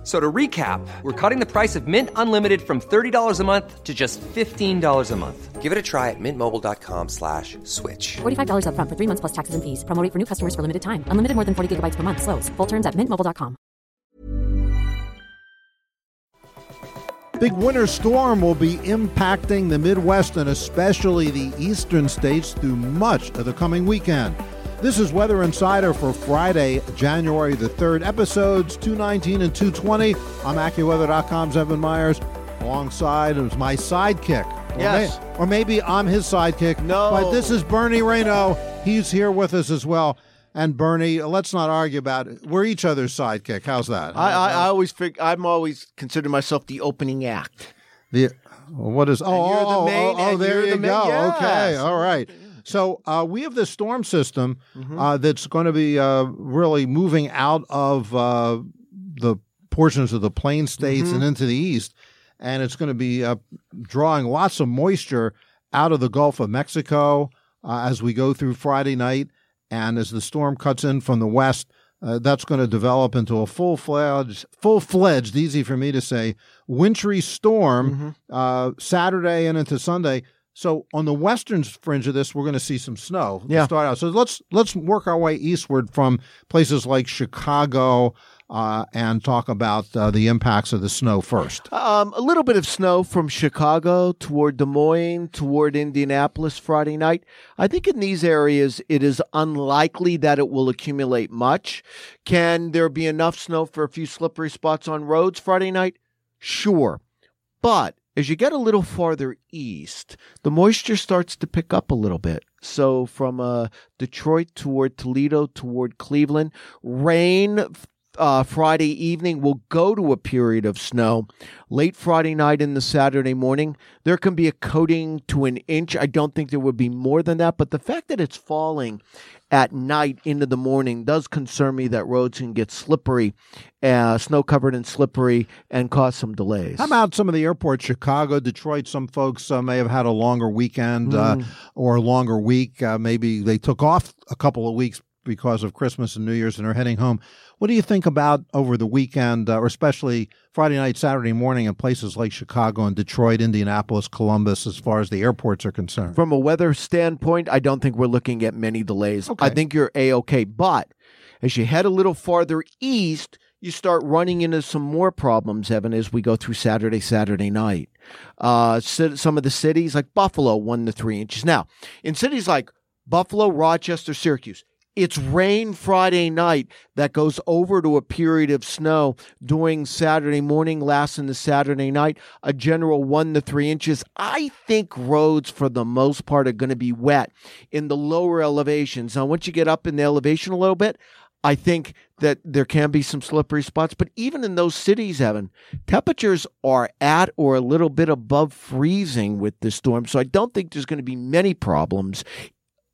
F- So to recap, we're cutting the price of Mint Unlimited from $30 a month to just $15 a month. Give it a try at mintmobile.com slash switch. $45 upfront for three months plus taxes and fees. Promo rate for new customers for limited time. Unlimited more than 40 gigabytes per month. Slows. Full terms at mintmobile.com. Big winter storm will be impacting the Midwest and especially the eastern states through much of the coming weekend. This is Weather Insider for Friday, January the 3rd, episodes 219 and 220. I'm AccuWeather.com's Evan Myers. Alongside is my sidekick. Or Yes. may- or maybe I'm his sidekick. No. But this is Bernie Rayno. He's here with us as well. And Bernie, let's not argue about it. We're each other's sidekick. How's that? I, I, I always fig- I'm always consider myself the opening act. The what is? Oh, you're the oh, oh, oh main- oh, oh, there you're you main- go. yes. Okay, all right. So uh, we have this storm system Mm-hmm. uh, that's going to be uh, really moving out of uh, the portions of the plain states Mm-hmm. and into the east, and it's going to be uh, drawing lots of moisture out of the Gulf of Mexico uh, as we go through Friday night, and as the storm cuts in from the west. Uh, that's going to develop into a full fledged, full fledged, easy for me to say, wintry storm Mm-hmm. uh, Saturday and into Sunday. So on the western fringe of this, we're going to see some snow. Yeah. start out. So let's let's work our way eastward from places like Chicago uh, and talk about uh, the impacts of the snow first. Um, a little bit of snow from Chicago toward Des Moines, toward Indianapolis Friday night. I think in these areas, it is unlikely that it will accumulate much. Can there be enough snow for a few slippery spots on roads Friday night? Sure. But as you get a little farther east, the moisture starts to pick up a little bit. So from uh, Detroit toward Toledo toward Cleveland, rain uh, Friday evening will go to a period of snow. Late Friday night into Saturday morning, there can be a coating to an inch. I don't think there would be more than that, but the fact that it's falling at night into the morning does concern me that roads can get slippery, uh, snow covered and slippery, and cause some delays. How about some of the airports, Chicago, Detroit? Some folks uh, may have had a longer weekend uh, Mm. or a longer week. Uh, maybe they took off a couple of weeks because of Christmas and New Year's and are heading home. What do you think about over the weekend, uh, or especially Friday night, Saturday morning in places like Chicago and Detroit, Indianapolis, Columbus, as far as the airports are concerned? From a weather standpoint, I don't think we're looking at many delays. Okay. I think you're a okay. But as you head a little farther east, you start running into some more problems, Evan, as we go through Saturday, Saturday night. Uh, some of the cities like Buffalo, one to three inches. Now, in cities like Buffalo, Rochester, Syracuse, it's rain Friday night that goes over to a period of snow during Saturday morning, lasts into Saturday night, a general one to three inches. I think roads, for the most part, are going to be wet in the lower elevations. Now, once you get up in the elevation a little bit, I think that there can be some slippery spots, but even in those cities, Evan, temperatures are at or a little bit above freezing with this storm. So I don't think there's going to be many problems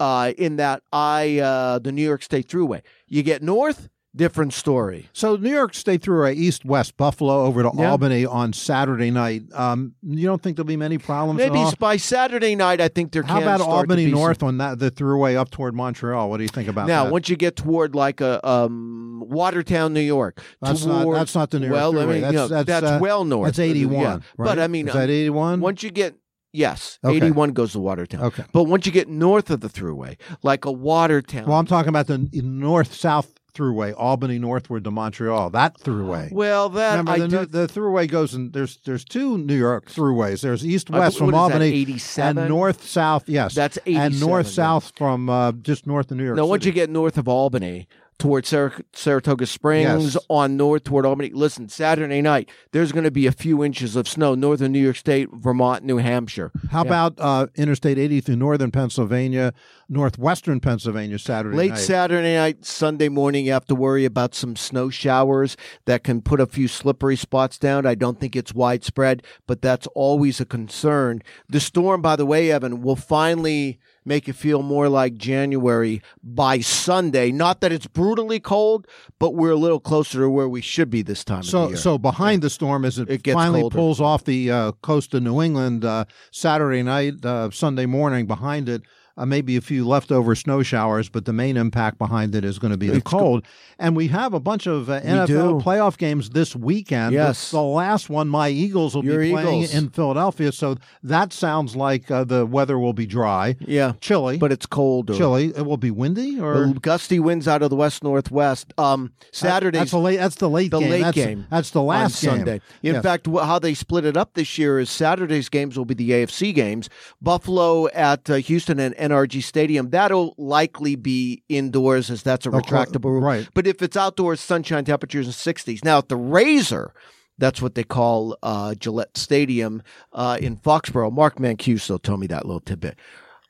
uh, in that I uh, the New York State Thruway. You get north, different story. So New York State Thruway, east west, Buffalo over to Yeah. Albany on Saturday night. Um, you don't think there'll be many problems? Maybe by Saturday night, I think there How can about Albany be some- North on that the Thruway up toward Montreal? What do you think about now, that? Now, once you get toward like a um, Watertown, New York, That's not- toward- that's not the New York well, I Thruway. mean, That's- you know, that's, uh, well north. that's 81, Yeah. But? I mean, Is that um, 81? Once you get yes, Okay. eighty-one goes to Watertown. Okay. but once you get north of the Thruway, like a Watertown, well, I'm talking about the north south Thruway, Albany northward to Montreal. That Thruway. well, that Remember, I the, do. the Thruway goes and There's there's two New York Thruways. There's east west bel- from what is that, Albany 87? and north south. Yes, That's and north 87, south from uh, just north of New York. Now, once you get north of Albany towards Sar- Saratoga Springs, Yes. on north toward Albany, listen, Saturday night, there's going to be a few inches of snow, northern New York State, Vermont, New Hampshire. How about uh, Interstate 80 through northern Pennsylvania, northwestern Pennsylvania Saturday Late night? Saturday night, Sunday morning, you have to worry about some snow showers that can put a few slippery spots down. I don't think it's widespread, but that's always a concern. The storm, by the way, Evan, will finally make it feel more like January by Sunday. Not that it's brutally cold, but we're a little closer to where we should be this time So, year. so behind the storm as it, It gets finally colder. pulls off the uh, coast of New England uh, Saturday night, uh, Sunday morning. Behind it, uh, maybe a few leftover snow showers, but the main impact behind it is going to be the It's go- cold. and we have a bunch of uh, NFL playoff games this weekend. Yes. the, the last one, my Eagles will Your be playing Eagles. in Philadelphia. So that sounds like uh, the weather will be dry, yeah, chilly, but it's colder. chilly. It will be windy, or The gusty winds out of the west northwest. Um, Saturdays. That's the late. That's the late the game. late that's, game. That's the last game. Sunday. In Yes. fact, how they split it up this year is Saturday's games will be the AFC games. Buffalo at uh, Houston and NRG Stadium. That'll likely be indoors as that's a retractable roof. right. But if it's outdoors, sunshine temperatures in 60s. Now at the Razor. That's what they call uh, Gillette Stadium uh, in Foxborough. Mark Mancuso told me that little tidbit.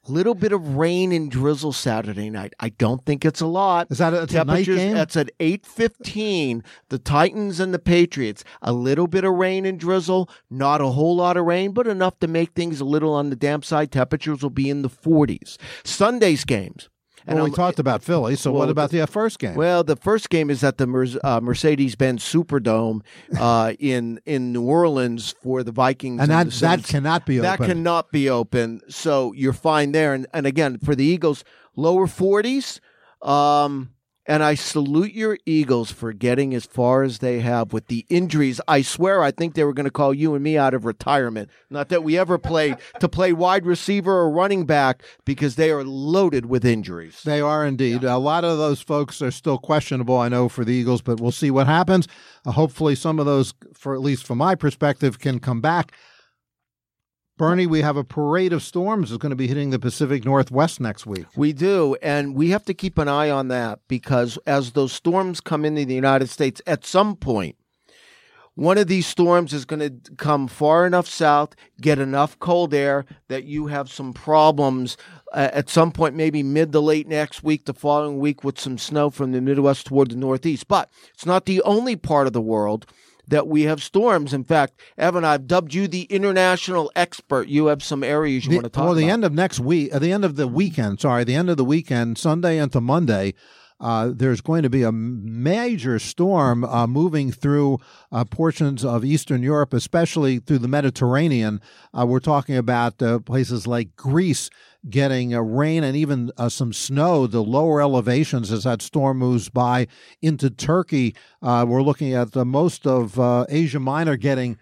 Little bit of rain and drizzle Saturday night. I don't think it's a lot. Is that a, it's a night game? That's at eight fifteen. The Titans and the Patriots. A little bit of rain and drizzle. Not a whole lot of rain, but enough to make things a little on the damp side. Temperatures will be in the forties. Sunday's games. Well, we I'm- talked about Philly. So well, what about the uh, first game? well, the first game is at the Mer- uh, Mercedes-Benz Superdome uh, in in New Orleans for the Vikings, and that the that cannot be That open. That cannot be open. So you're fine there. And and again, for the Eagles, lower 40s. Um, and I salute your Eagles for getting as far as they have with the injuries. I swear, I think they were going to call you and me out of retirement. Not that we ever played to play wide receiver or running back because they are loaded with injuries. They are indeed. A lot of those folks are still questionable, I know, for the Eagles, but we'll see what happens. Uh, hopefully, some of those, for at least from my perspective, can come back. Bernie, we have a parade of storms that's going to be hitting the Pacific Northwest next week. We do, and we have to keep an eye on that because as those storms come into the United States, at some point, one of these storms is going to come far enough south, get enough cold air that you have some problems uh, at some point, maybe mid to late next week, the following week, with some snow from the Midwest toward the Northeast. But it's not the only part of the world that we have storms. In fact, Evan, I've dubbed you the international expert. You have some areas you The- want to talk well, about. the end of next week, uh, the end of the weekend, sorry, the end of the weekend, Sunday into Monday, uh, there's going to be a major storm uh, moving through uh, portions of Eastern Europe, especially through the Mediterranean. Uh, we're talking about uh, places like Greece getting uh, rain and even some snow, the lower elevations as that storm moves by into Turkey. We're looking at the most of Asia Minor getting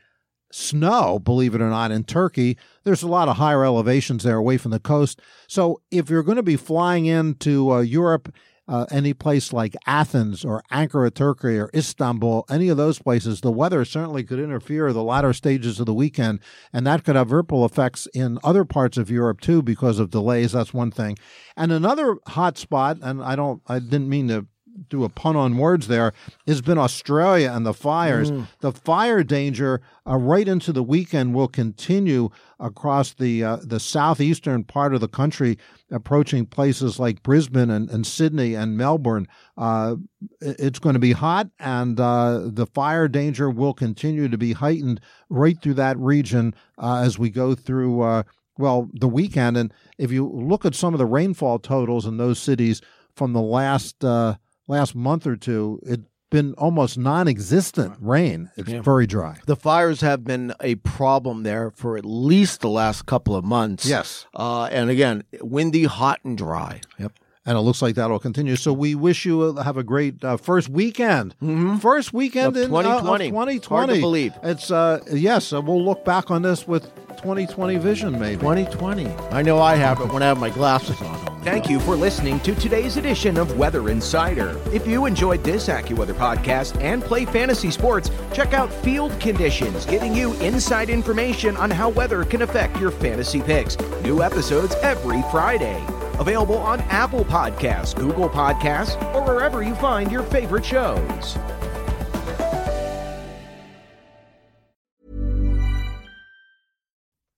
snow, believe it or not, in Turkey. There's a lot of higher elevations there away from the coast. So if you're going to be flying into uh, Europe, uh, any place like Athens or Ankara, Turkey, or Istanbul, any of those places, the weather certainly could interfere the latter stages of the weekend, and that could have ripple effects in other parts of Europe too because of delays. That's one thing. And another hot spot, and I don't, I didn't mean to do a pun on words there has been Australia and the fires. The fire danger uh, right into the weekend will continue across the uh, the southeastern part of the country, approaching places like Brisbane and, and Sydney and Melbourne. Uh, it's going to be hot, and uh, the fire danger will continue to be heightened right through that region uh, as we go through. Uh, well, the weekend, and if you look at some of the rainfall totals in those cities from the last uh, last month or two, it's been almost non-existent rain. It's very dry. The fires have been a problem there for at least the last couple of months. Yes. Uh, and again, windy, hot, and dry. Yep. And it looks like that'll continue. So we wish you uh, have a great uh, first weekend. First weekend Of in uh, 2020. of 2020. Hard to believe. It's uh, yes. Uh, we'll look back on this with 2020 vision, maybe. 2020. I know I have it when I have my glasses on. Thank you for listening to today's edition of Weather Insider. If you enjoyed this AccuWeather podcast and play fantasy sports, check out Field Conditions, giving you inside information on how weather can affect your fantasy picks. New episodes every Friday. Available on Apple Podcasts, Google Podcasts, or wherever you find your favorite shows.